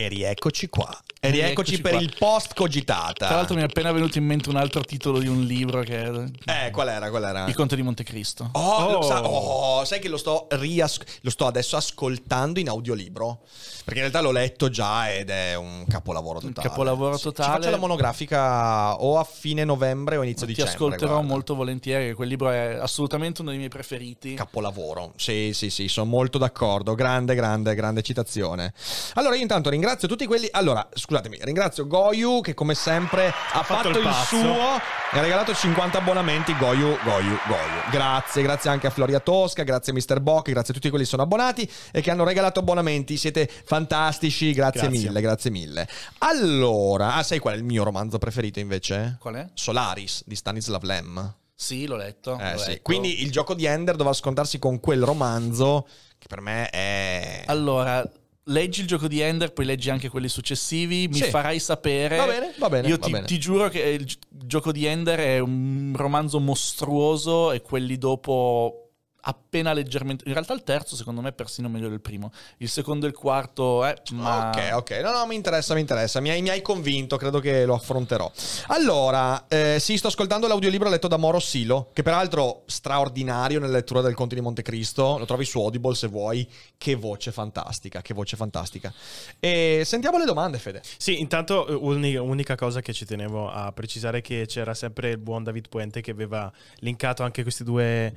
E rieccoci qua. E rieccoci Rieccoci per qua. il post cogitata. Tra l'altro mi è appena venuto in mente un altro titolo di un libro che Eh, qual era? Qual era? Il Conte di Montecristo. Oh, Oh. sa- oh, sai che lo sto, rias- lo sto adesso ascoltando in audiolibro? Perché in realtà l'ho letto già ed è un capolavoro Un totale. capolavoro Sì, totale. Ci faccio la monografica o a fine novembre o inizio Ti dicembre. ascolterò guarda. molto volentieri, quel libro è assolutamente uno dei miei preferiti. Capolavoro, sì, sì, sì, sono molto d'accordo. Grande, grande, grande citazione. Allora, io intanto ringrazio tutti quelli. Allora, scusatemi, ringrazio Goyu che, come sempre, ha fatto, il il, pazzo. suo e ha regalato 50 abbonamenti. Goyu, Goyu, Goyu. Grazie, grazie anche a Floria Tosca, grazie a Mr. Bock, grazie a tutti quelli che sono abbonati e che hanno regalato abbonamenti. Siete fantastici, grazie, Grazie. mille, grazie mille. Allora, ah, sai qual è il mio romanzo preferito invece? Qual è? Solaris di Stanislav Lem. Sì, l'ho letto. Eh, l'ho sì. letto. Quindi il gioco di Ender doveva scontarsi con quel romanzo che per me è... Allora, leggi il gioco di Ender, poi leggi anche quelli successivi, mi Sì. farai sapere. Va bene, va bene, Io ti, bene. ti giuro che il gi- gioco di Ender è un romanzo mostruoso e quelli dopo appena leggermente... In realtà il terzo secondo me è persino meglio del primo. Il secondo e il quarto è... Ma... Ok, ok, no, no, mi interessa, mi interessa, mi hai, mi hai convinto, credo che lo affronterò. Allora, eh, sì, sto ascoltando l'audiolibro letto da Moro Silo, che peraltro straordinario nella lettura del Conte di Montecristo, lo trovi su Audible se vuoi, che voce fantastica, che voce fantastica. E sentiamo le domande, Fede. Sì, intanto eh, uni- unica cosa che ci tenevo a precisare è che c'era sempre il buon David Puente che aveva linkato anche questi due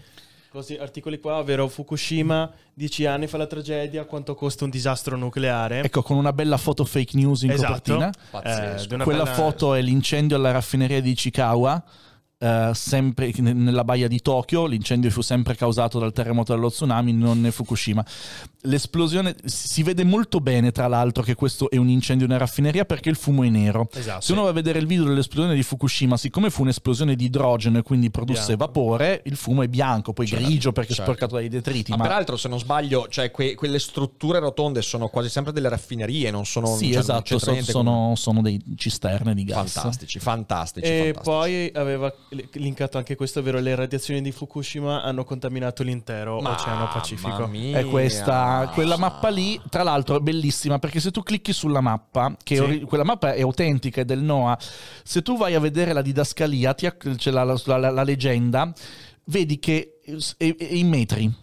così, articoli qua, ovvero Fukushima, 10 anni fa la tragedia, quanto costa un disastro nucleare. Ecco, con una bella foto fake news in Esatto. copertina. Pazzesco. Eh, Quella bella- foto è l'incendio alla raffineria di Chikawa, eh, sempre nella baia di Tokyo. L'incendio fu sempre causato dal terremoto e dallo tsunami, non Fukushima. L'esplosione si vede molto bene, tra l'altro, che questo è un incendio in una raffineria perché il fumo è nero. Esatto. Se uno va a vedere il video dell'esplosione di Fukushima, siccome fu un'esplosione di idrogeno e quindi produsse Bianco. vapore, il fumo è bianco, poi Certo, grigio perché è certo. sporcato dai detriti. Ma, ma peraltro, se non sbaglio, cioè que- quelle strutture rotonde sono quasi sempre delle raffinerie, non sono... sì, cioè, esatto, c'entra so- niente sono, sono dei cisterne di gas. Fantastici, fantastici. E fantastici. poi aveva linkato anche questo, ovvero le radiazioni di Fukushima hanno contaminato l'intero Oceano Pacifico. Mia. È questa, quella mappa lì, tra l'altro è bellissima perché se tu clicchi sulla mappa, che Sì. ori- quella mappa è autentica, è del NOAA, se tu vai a vedere la didascalia, c'è la, la- la- la leggenda, vedi che è, è in metri.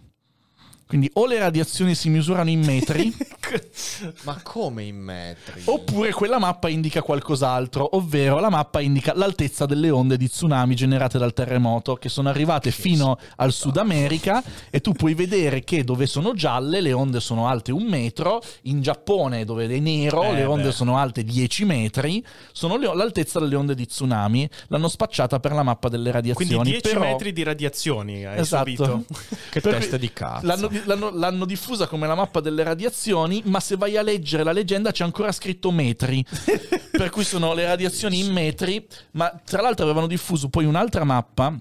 Quindi o le radiazioni si misurano in metri, Ma come in metri? oppure quella mappa indica qualcos'altro, ovvero la mappa indica l'altezza delle onde di tsunami generate dal terremoto che sono arrivate fino al Sud America e tu puoi vedere che dove sono gialle le onde sono alte un metro, in Giappone dove è nero Eh, le onde beh. sono alte 10 metri, sono le- l'altezza delle onde di tsunami, l'hanno spacciata per la mappa delle radiazioni. Quindi 10 però- metri di radiazioni hai Esatto. subito. Che Per cui di cazzo. L'hanno, l'hanno- l'hanno diffusa come la mappa delle radiazioni, ma se vai a leggere la leggenda c'è ancora scritto metri. per cui sono le radiazioni in metri, ma tra l'altro avevano diffuso poi un'altra mappa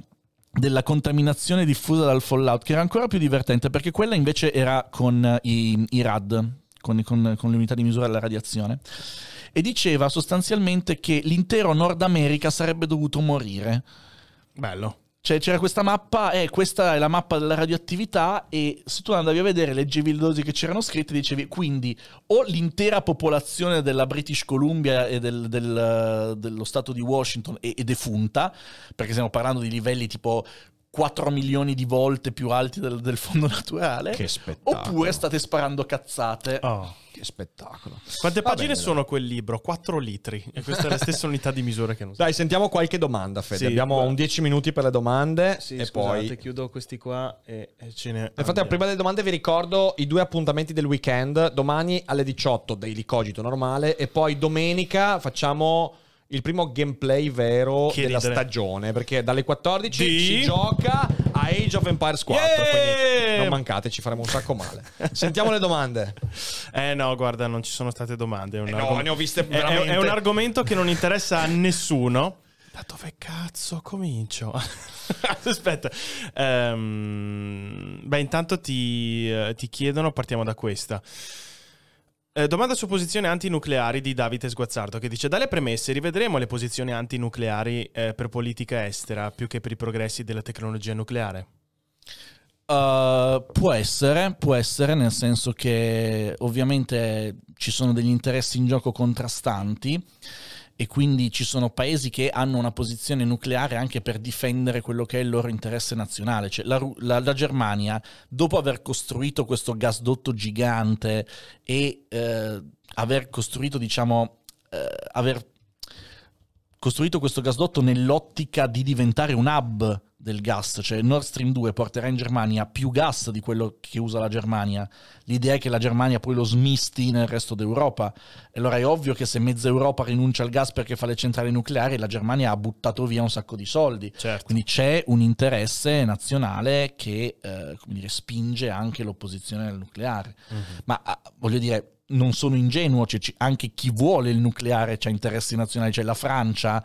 della contaminazione diffusa dal fallout, che era ancora più divertente, perché quella invece era con eh, i, i RAD, con, con- con le unità di misura della radiazione. E diceva sostanzialmente che l'intero Nord America sarebbe dovuto morire. Bello. Cioè c'era questa mappa, eh, questa è la mappa della radioattività e se tu andavi a vedere, leggevi le dosi che c'erano scritte, dicevi quindi o l'intera popolazione della British Columbia e del- del- dello stato di Washington è, è defunta, perché stiamo parlando di livelli tipo 4 milioni di volte più alti del, del fondo naturale, Che spettacolo. oppure state sparando cazzate. Oh. Che spettacolo. Quante Va pagine bene, sono quel libro? 4 litri. E questa è la stessa unità di misura che non so. Dai, sentiamo qualche domanda, Fede. Sì, Abbiamo guarda. un 10 minuti per le domande Sì, e scusate, poi... chiudo questi qua e, e ce ne Nel frattempo, prima delle domande vi ricordo i due appuntamenti del weekend. Domani alle 18 Daily Cogito normale e poi domenica facciamo il primo gameplay vero Che della ridere. stagione perché dalle 14 Di? si gioca a Age of Empires 4 Yeah! quindi non mancate ci faremo un sacco male sentiamo le domande Eh no, guarda, non ci sono state domande. È un, Eh no, argom- ne ho viste è- è- veramente. è un argomento che non interessa a nessuno. Da dove cazzo comincio? Aspetta. Ehm, beh, intanto ti, eh, ti chiedono, partiamo da questa. Eh, domanda su posizioni antinucleari di Davide Sguazzardo che dice dalle premesse rivedremo le posizioni antinucleari eh, per politica estera più che per i progressi della tecnologia nucleare. Uh, può essere, può essere, nel senso che ovviamente ci sono degli interessi in gioco contrastanti e quindi ci sono paesi che hanno una posizione nucleare anche per difendere quello che è il loro interesse nazionale. Cioè, la, la, la, Germania, dopo aver costruito questo gasdotto gigante e eh, aver costruito, diciamo, eh, aver costruito questo gasdotto nell'ottica di diventare un hub del gas, cioè Nord Stream 2 porterà in Germania più gas di quello che usa la Germania. L'idea è che la Germania poi lo smisti nel resto d'Europa. Allora è ovvio che se mezza Europa rinuncia al gas perché fa le centrali nucleari, la Germania ha buttato via un sacco di soldi. Certo. Quindi c'è un interesse nazionale che eh, dire, spinge anche l'opposizione al nucleare. Mm-hmm. Ma ah, voglio dire, non sono ingenuo, cioè, anche chi vuole il nucleare ha interessi nazionali, cioè la Francia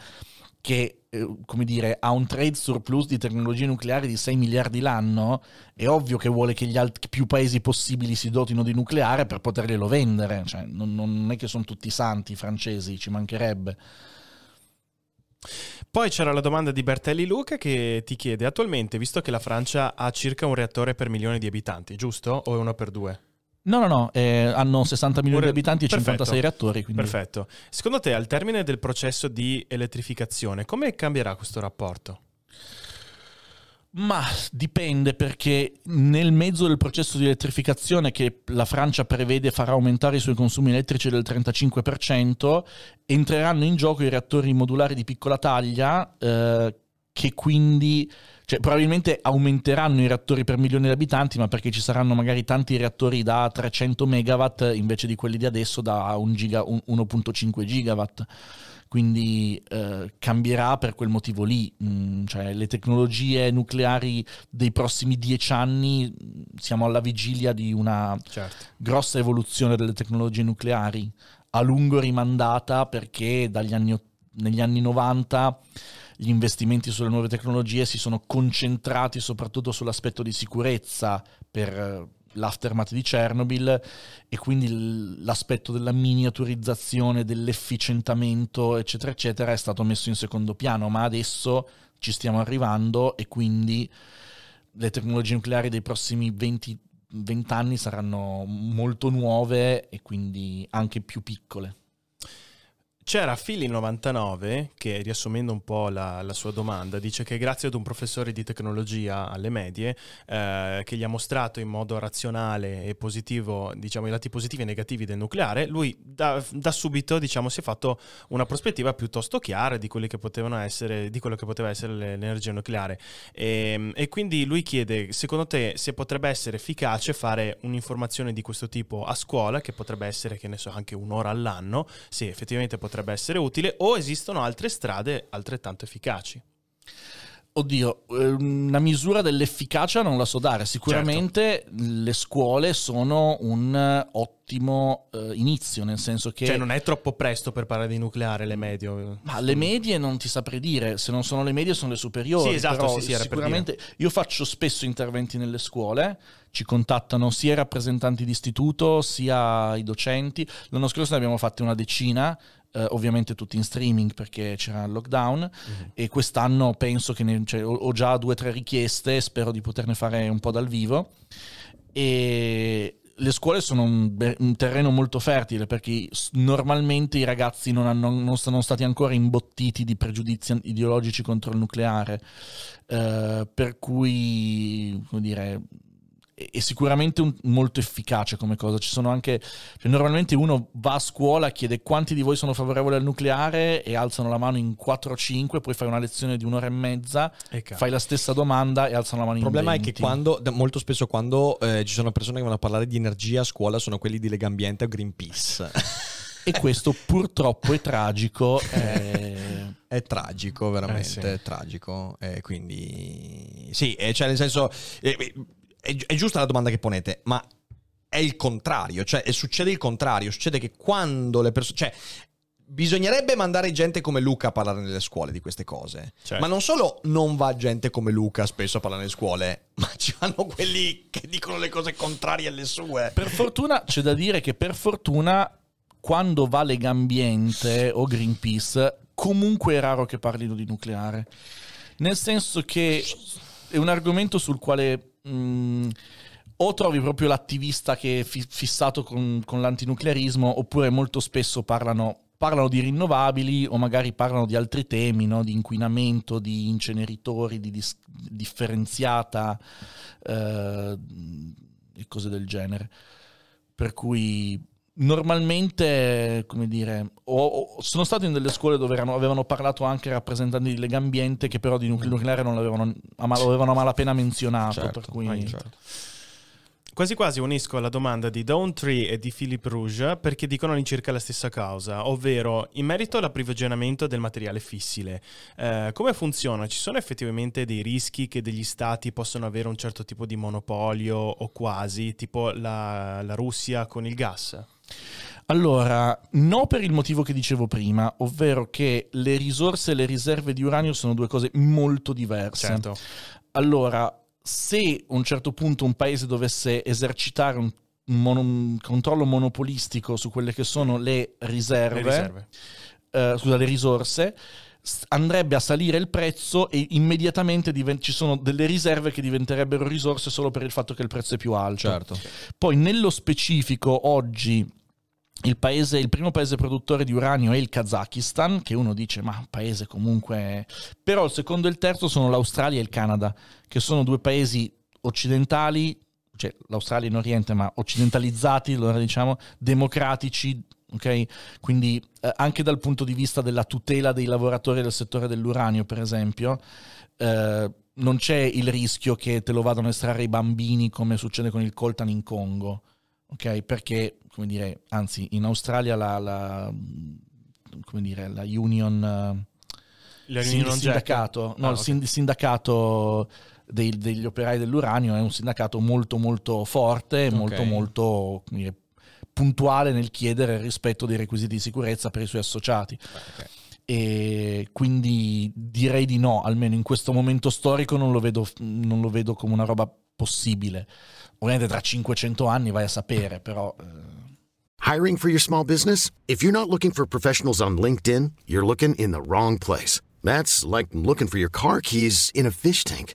che eh, come dire, ha un trade surplus di tecnologie nucleari di 6 miliardi l'anno, è ovvio che vuole che gli altri, più paesi possibili si dotino di nucleare per poterglielo vendere. Cioè, non, non è che sono tutti santi i francesi, ci mancherebbe. Poi c'era la domanda di Bertelli Luca che ti chiede attualmente, visto che la Francia ha circa un reattore per milione di abitanti, giusto? O è uno per due? No, no, no, eh, hanno 60 milioni Ora, di abitanti e perfetto, 56 reattori. Quindi... Perfetto. Secondo te, al termine del processo di elettrificazione, come cambierà questo rapporto? Ma dipende perché nel mezzo del processo di elettrificazione che la Francia prevede farà aumentare i suoi consumi elettrici del 35%, entreranno in gioco i reattori modulari di piccola taglia eh, che quindi cioè, probabilmente aumenteranno i reattori per milione di abitanti, ma perché ci saranno magari tanti reattori da 300 megawatt invece di quelli di adesso da 1 giga, 1.5 gigawatt. Quindi eh, cambierà per quel motivo lì. Mm, cioè, le tecnologie nucleari dei prossimi dieci anni, siamo alla vigilia di una certo. grossa evoluzione delle tecnologie nucleari, a lungo rimandata perché dagli anni, negli anni 90 gli investimenti sulle nuove tecnologie si sono concentrati soprattutto sull'aspetto di sicurezza per eh, l'aftermath di Chernobyl e quindi l'aspetto della miniaturizzazione, dell'efficientamento, eccetera, eccetera, è stato messo in secondo piano, ma adesso ci stiamo arrivando e quindi le tecnologie nucleari dei prossimi 20, 20 anni saranno molto nuove e quindi anche più piccole. C'era Fili99 che, riassumendo un po' la, la, sua domanda, dice che grazie ad un professore di tecnologia alle medie eh, che gli ha mostrato in modo razionale e positivo diciamo, i lati positivi e negativi del nucleare, lui da, da subito diciamo, si è fatto una prospettiva piuttosto chiara di, che essere, di quello che poteva essere l'energia nucleare. E, ehm, e quindi lui chiede, secondo te, se potrebbe essere efficace fare un'informazione di questo tipo a scuola, che potrebbe essere, che ne so, anche un'ora all'anno, se effettivamente potrebbe potrebbe essere utile o esistono altre strade altrettanto efficaci. Oddio, una misura dell'efficacia non la so dare. Sicuramente certo. le scuole sono un ottimo uh, inizio, nel senso che... Cioè non è troppo presto per parlare di nucleare le medie? Ma le medie non ti saprei dire, se non sono le medie sono le superiori. Sì, esatto, sì, sì, sicuramente io faccio spesso interventi nelle scuole, ci contattano sia i rappresentanti di istituto sia i docenti. L'anno scorso ne abbiamo fatte una decina eh, ovviamente tutti in streaming perché c'era il lockdown. Mm-hmm. e quest'anno penso che ne, cioè, ho, già due o tre richieste, spero di poterne fare un po' dal vivo. E le scuole sono un, un terreno molto fertile perché normalmente i ragazzi non, hanno, non sono stati ancora imbottiti di pregiudizi ideologici contro il nucleare, eh, per cui, come dire, è sicuramente un, molto efficace come cosa. Ci sono anche. Cioè normalmente uno va a scuola, chiede quanti di voi sono favorevoli al nucleare e alzano la mano in 4 o 5, poi fai una lezione di un'ora e mezza, e fai la stessa domanda e alzano la mano in 20. Il problema è che quando, molto spesso quando eh, ci sono persone che vanno a parlare di energia a scuola sono quelli di Legambiente o Greenpeace. e questo purtroppo è tragico. È... è tragico, veramente eh sì. è tragico. Eh, quindi sì, eh, cioè nel senso eh, è, è giusta la domanda che ponete, ma è il contrario, cioè succede il contrario, succede che quando le persone... Cioè, bisognerebbe mandare gente come Luca a parlare nelle scuole di queste cose. Certo. Ma non solo non va gente come Luca spesso a parlare nelle scuole, ma ci vanno quelli che dicono le cose contrarie alle sue. Per fortuna, c'è da dire che per fortuna, quando va Legambiente o Greenpeace, comunque è raro che parlino di nucleare. Nel senso che è un argomento sul quale mh, o trovi proprio l'attivista che è fi- fissato con, con l'antinuclearismo, oppure molto spesso parlano, parlano di rinnovabili o magari parlano di altri temi, no? di inquinamento, di inceneritori, di dis- differenziata eh, e cose del genere. Per cui normalmente, come dire, ho- ho- sono stato in delle scuole dove erano- avevano parlato anche rappresentanti di Legambiente che però di nucleo nucleare non l'avevano, lo avevano a malapena menzionato. Certo, cui... ah, certo. Quasi quasi unisco la domanda di Downtree e di Philip Rouge perché dicono all'incirca la stessa cosa, ovvero in merito all'approvvigionamento del materiale fissile, eh, come funziona? Ci sono effettivamente dei rischi che degli stati possono avere un certo tipo di monopolio o quasi, tipo la, la Russia con il gas? Allora, no per il motivo che dicevo prima, ovvero che le risorse e le riserve di uranio sono due cose molto diverse. Certo. Allora, se a un certo punto un paese dovesse esercitare un, mono- un controllo monopolistico su quelle che sono le riserve, Le riserve. eh, scusa, le risorse, andrebbe a salire il prezzo e immediatamente diven- ci sono delle riserve che diventerebbero risorse solo per il fatto che il prezzo è più alto. Certo. Poi nello specifico oggi il, paese, il primo paese produttore di uranio è il Kazakistan, che uno dice ma paese comunque... Però il secondo e il terzo sono l'Australia e il Canada, che sono due paesi occidentali, cioè l'Australia in Oriente ma occidentalizzati, allora diciamo, democratici, ok? Quindi eh, anche dal punto di vista della tutela dei lavoratori del settore dell'uranio, per esempio, eh, non c'è il rischio che te lo vadano a estrarre i bambini come succede con il coltan in Congo, ok? Perché, come dire, anzi, in Australia la, la- come dire, la union... eh, La Union Jack? sindacato, no, Ah, il ok. sind- sindacato dei- degli operai dell'uranio è un sindacato molto molto forte, molto molto dire, puntuale nel chiedere il rispetto dei requisiti di sicurezza per i suoi associati. E quindi direi di no, almeno in questo momento storico non lo vedo, non lo vedo come una roba possibile. Ovviamente tra 500 anni vai a sapere, però... eh, Hiring for your small business? If you're not looking for professionals on LinkedIn, you're looking in the wrong place. That's like looking for your car keys in a fish tank.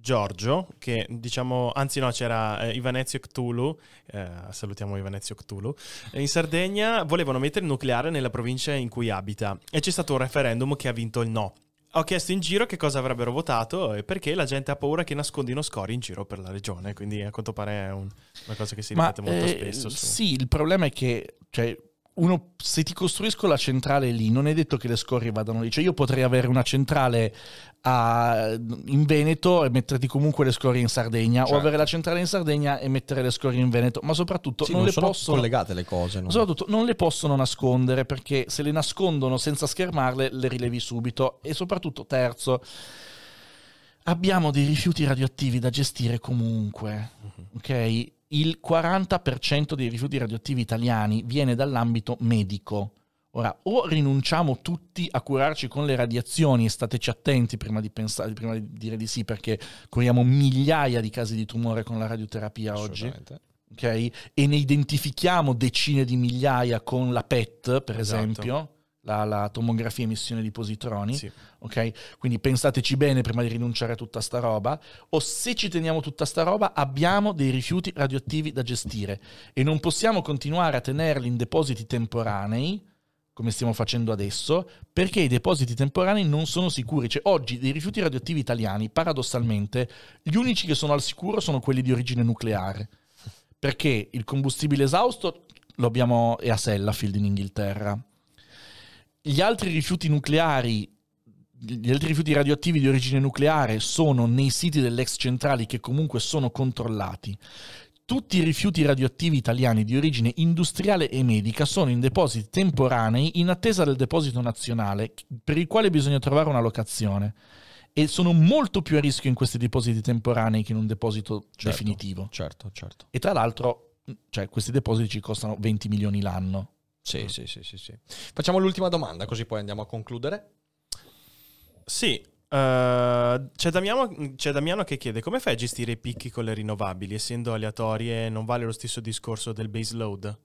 Giorgio, che diciamo, anzi no, c'era eh, Ivanezio Cthulhu, eh, salutiamo Ivanezio Cthulhu, Eh, in Sardegna volevano mettere il nucleare nella provincia in cui abita e c'è stato un referendum che ha vinto il no. Ho chiesto in giro che cosa avrebbero votato e perché la gente ha paura che nascondino scori in giro per la regione, quindi a quanto pare è un- una cosa che si Ma ripete molto eh, spesso. su- Sì, il problema è che cioè, uno, se ti costruisco la centrale lì, non è detto che le scorie vadano lì. Cioè, io potrei avere una centrale a- in Veneto e metterti comunque le scorie in Sardegna, o Certo. avere la centrale in Sardegna e mettere le scorie in Veneto, ma soprattutto Sì, non, non le sono possono. collegate le cose. no? Soprattutto non le possono nascondere perché se le nascondono senza schermarle le rilevi subito. E soprattutto, terzo, abbiamo dei rifiuti radioattivi da gestire comunque. Ok? Il 40% dei rifiuti radioattivi italiani viene dall'ambito medico. Ora, o rinunciamo tutti a curarci con le radiazioni e stateci attenti prima di, pensare, prima di dire di sì, perché curiamo migliaia di casi di tumore con la radioterapia oggi Assolutamente. ok? E ne identifichiamo decine di migliaia con la PET, per Esatto. esempio, la, la tomografia emissione di positroni, Sì. ok? Quindi pensateci bene prima di rinunciare a tutta sta roba, o se ci teniamo tutta sta roba abbiamo dei rifiuti radioattivi da gestire e non possiamo continuare a tenerli in depositi temporanei, come stiamo facendo adesso, perché i depositi temporanei non sono sicuri. Cioè, oggi dei rifiuti radioattivi italiani, paradossalmente, gli unici che sono al sicuro sono quelli di origine nucleare. Perché il combustibile esausto lo abbiamo è a Sellafield in Inghilterra. Gli altri rifiuti nucleari gli altri rifiuti radioattivi di origine nucleare sono nei siti dell'ex centrali che comunque sono controllati. Tutti i rifiuti radioattivi italiani di origine industriale e medica sono in depositi temporanei in attesa del deposito nazionale per il quale bisogna trovare una locazione e sono molto più a rischio in questi depositi temporanei che in un deposito Certo, definitivo. Certo, certo. E tra l'altro, cioè, questi depositi ci costano 20 milioni l'anno. Sì, sì, sì, sì, sì. Facciamo l'ultima domanda, così poi andiamo a concludere. Sì, eh, c'è, Damiano, c'è Damiano che chiede come fai a gestire i picchi con le rinnovabili, essendo aleatorie non vale lo stesso discorso del base load?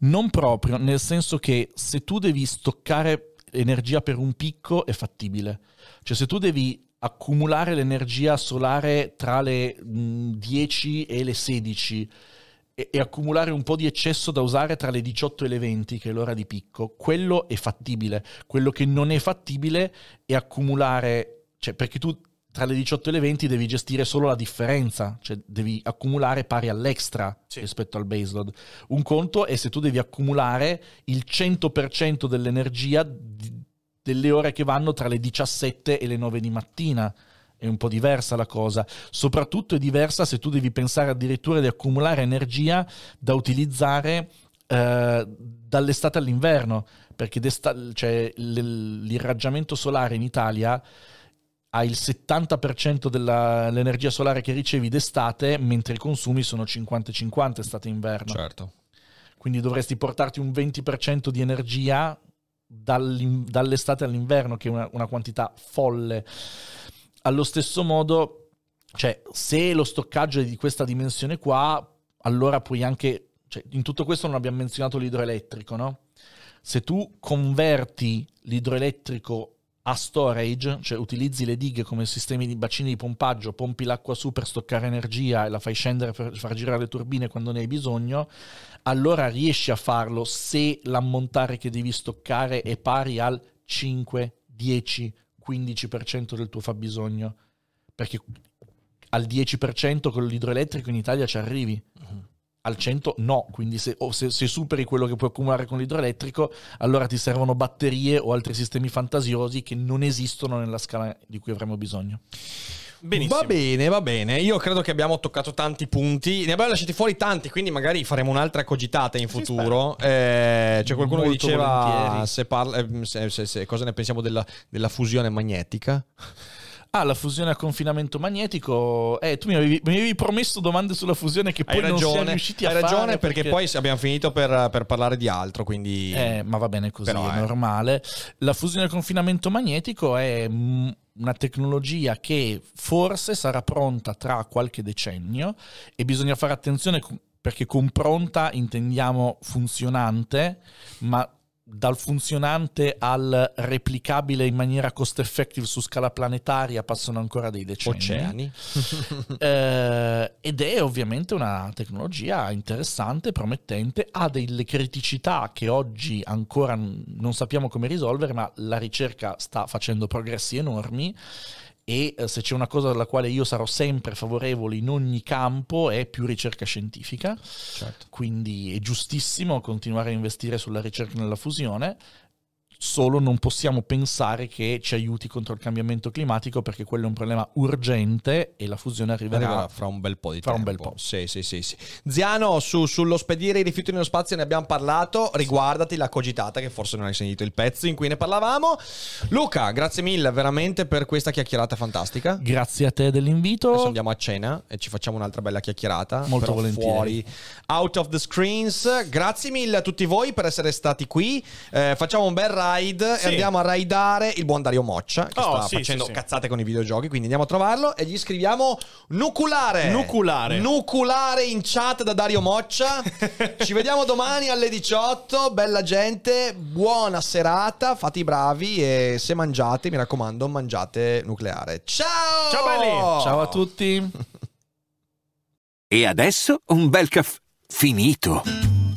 Non proprio, nel senso che se tu devi stoccare energia per un picco è fattibile. Cioè se tu devi accumulare l'energia solare tra le mh, 10 e le 16 e, e accumulare un po' di eccesso da usare tra le 18 e le 20, che è l'ora di picco, quello è fattibile. Quello che non è fattibile è accumulare, cioè perché tu tra le 18 e le 20 devi gestire solo la differenza, cioè devi accumulare pari all'extra Sì. rispetto al baseload. Un conto è se tu devi accumulare il 100% dell'energia delle ore che vanno tra le 17 e le 9 di mattina. È un po' diversa la cosa. Soprattutto è diversa se tu devi pensare addirittura di accumulare energia da utilizzare eh, dall'estate all'inverno, perché d'esta- cioè, l'irraggiamento solare in Italia ha il 70% dell'energia solare che ricevi d'estate, mentre i consumi sono 50-50 estate e inverno. Certo. Quindi dovresti portarti un 20% di energia dall'estate all'inverno, che è una, una quantità folle. Allo stesso modo, cioè, se lo stoccaggio è di questa dimensione qua, allora puoi anche... Cioè, in tutto questo non abbiamo menzionato l'idroelettrico, no? Se tu converti l'idroelettrico a storage, cioè utilizzi le dighe come sistemi di bacini di pompaggio, pompi l'acqua su per stoccare energia e la fai scendere per far girare le turbine quando ne hai bisogno, allora riesci a farlo se l'ammontare che devi stoccare è pari al 5, 10, 15% del tuo fabbisogno. Perché al 10% con l'idroelettrico in Italia ci arrivi. Al 100 no, quindi se, o se, se superi quello che puoi accumulare con l'idroelettrico, allora ti servono batterie o altri sistemi fantasiosi che non esistono nella scala di cui avremo bisogno. Benissimo. Va bene, va bene. Io credo che abbiamo toccato tanti punti. Ne abbiamo lasciati fuori tanti, quindi magari faremo un'altra cogitata in futuro. Eh, c'è qualcuno che Molto diceva volentieri. se parla, eh, se- se- se- cosa ne pensiamo della, della fusione magnetica. Ah, la fusione a confinamento magnetico. Eh, tu mi avevi, mi avevi promesso domande sulla fusione che poi Hai non siamo ragione, riusciti a hai fare. ragione perché, poi abbiamo finito per, per parlare di altro. Quindi Eh, ma va bene così, Però, è eh. normale. La fusione a confinamento magnetico è mm, una tecnologia che forse sarà pronta tra qualche decennio e bisogna fare attenzione perché con pronta intendiamo funzionante, ma dal funzionante al replicabile in maniera cost effective su scala planetaria passano ancora dei decenni. oceani. Eh, ed è ovviamente una tecnologia interessante, promettente, ha delle criticità che oggi ancora non sappiamo come risolvere, ma la ricerca sta facendo progressi enormi e eh, se c'è una cosa alla quale io sarò sempre favorevole in ogni campo è più ricerca scientifica, Certo. quindi è giustissimo continuare a investire sulla ricerca nella fusione. Solo non possiamo pensare che ci aiuti contro il cambiamento climatico perché quello è un problema urgente e la fusione arriverà Arriverà fra un bel po' di Fra un tempo. bel po'. Sì, sì, sì, sì. Ziano, su- sullo spedire i rifiuti nello spazio ne abbiamo parlato. Riguardati la cogitata, che forse non hai sentito il pezzo in cui ne parlavamo. Luca, grazie mille veramente per questa chiacchierata fantastica. Grazie a te dell'invito. Adesso andiamo a cena e ci facciamo un'altra bella chiacchierata. Molto volentieri. fuori, out of the screens. Grazie mille a tutti voi per essere stati qui. Eh, facciamo un bel ride Sì. e andiamo a raidare il buon Dario Moccia che Oh, sta sì, facendo sì, sì. cazzate con i videogiochi. Quindi andiamo a trovarlo e gli scriviamo nuculare. Nuculare. Nuculare in chat da Dario Moccia. Ci vediamo domani alle 18. Bella gente, buona serata. Fate i bravi e se mangiate, mi raccomando, mangiate nucleare. Ciao! Ciao, belli! Ciao a tutti. E adesso un bel caffè finito.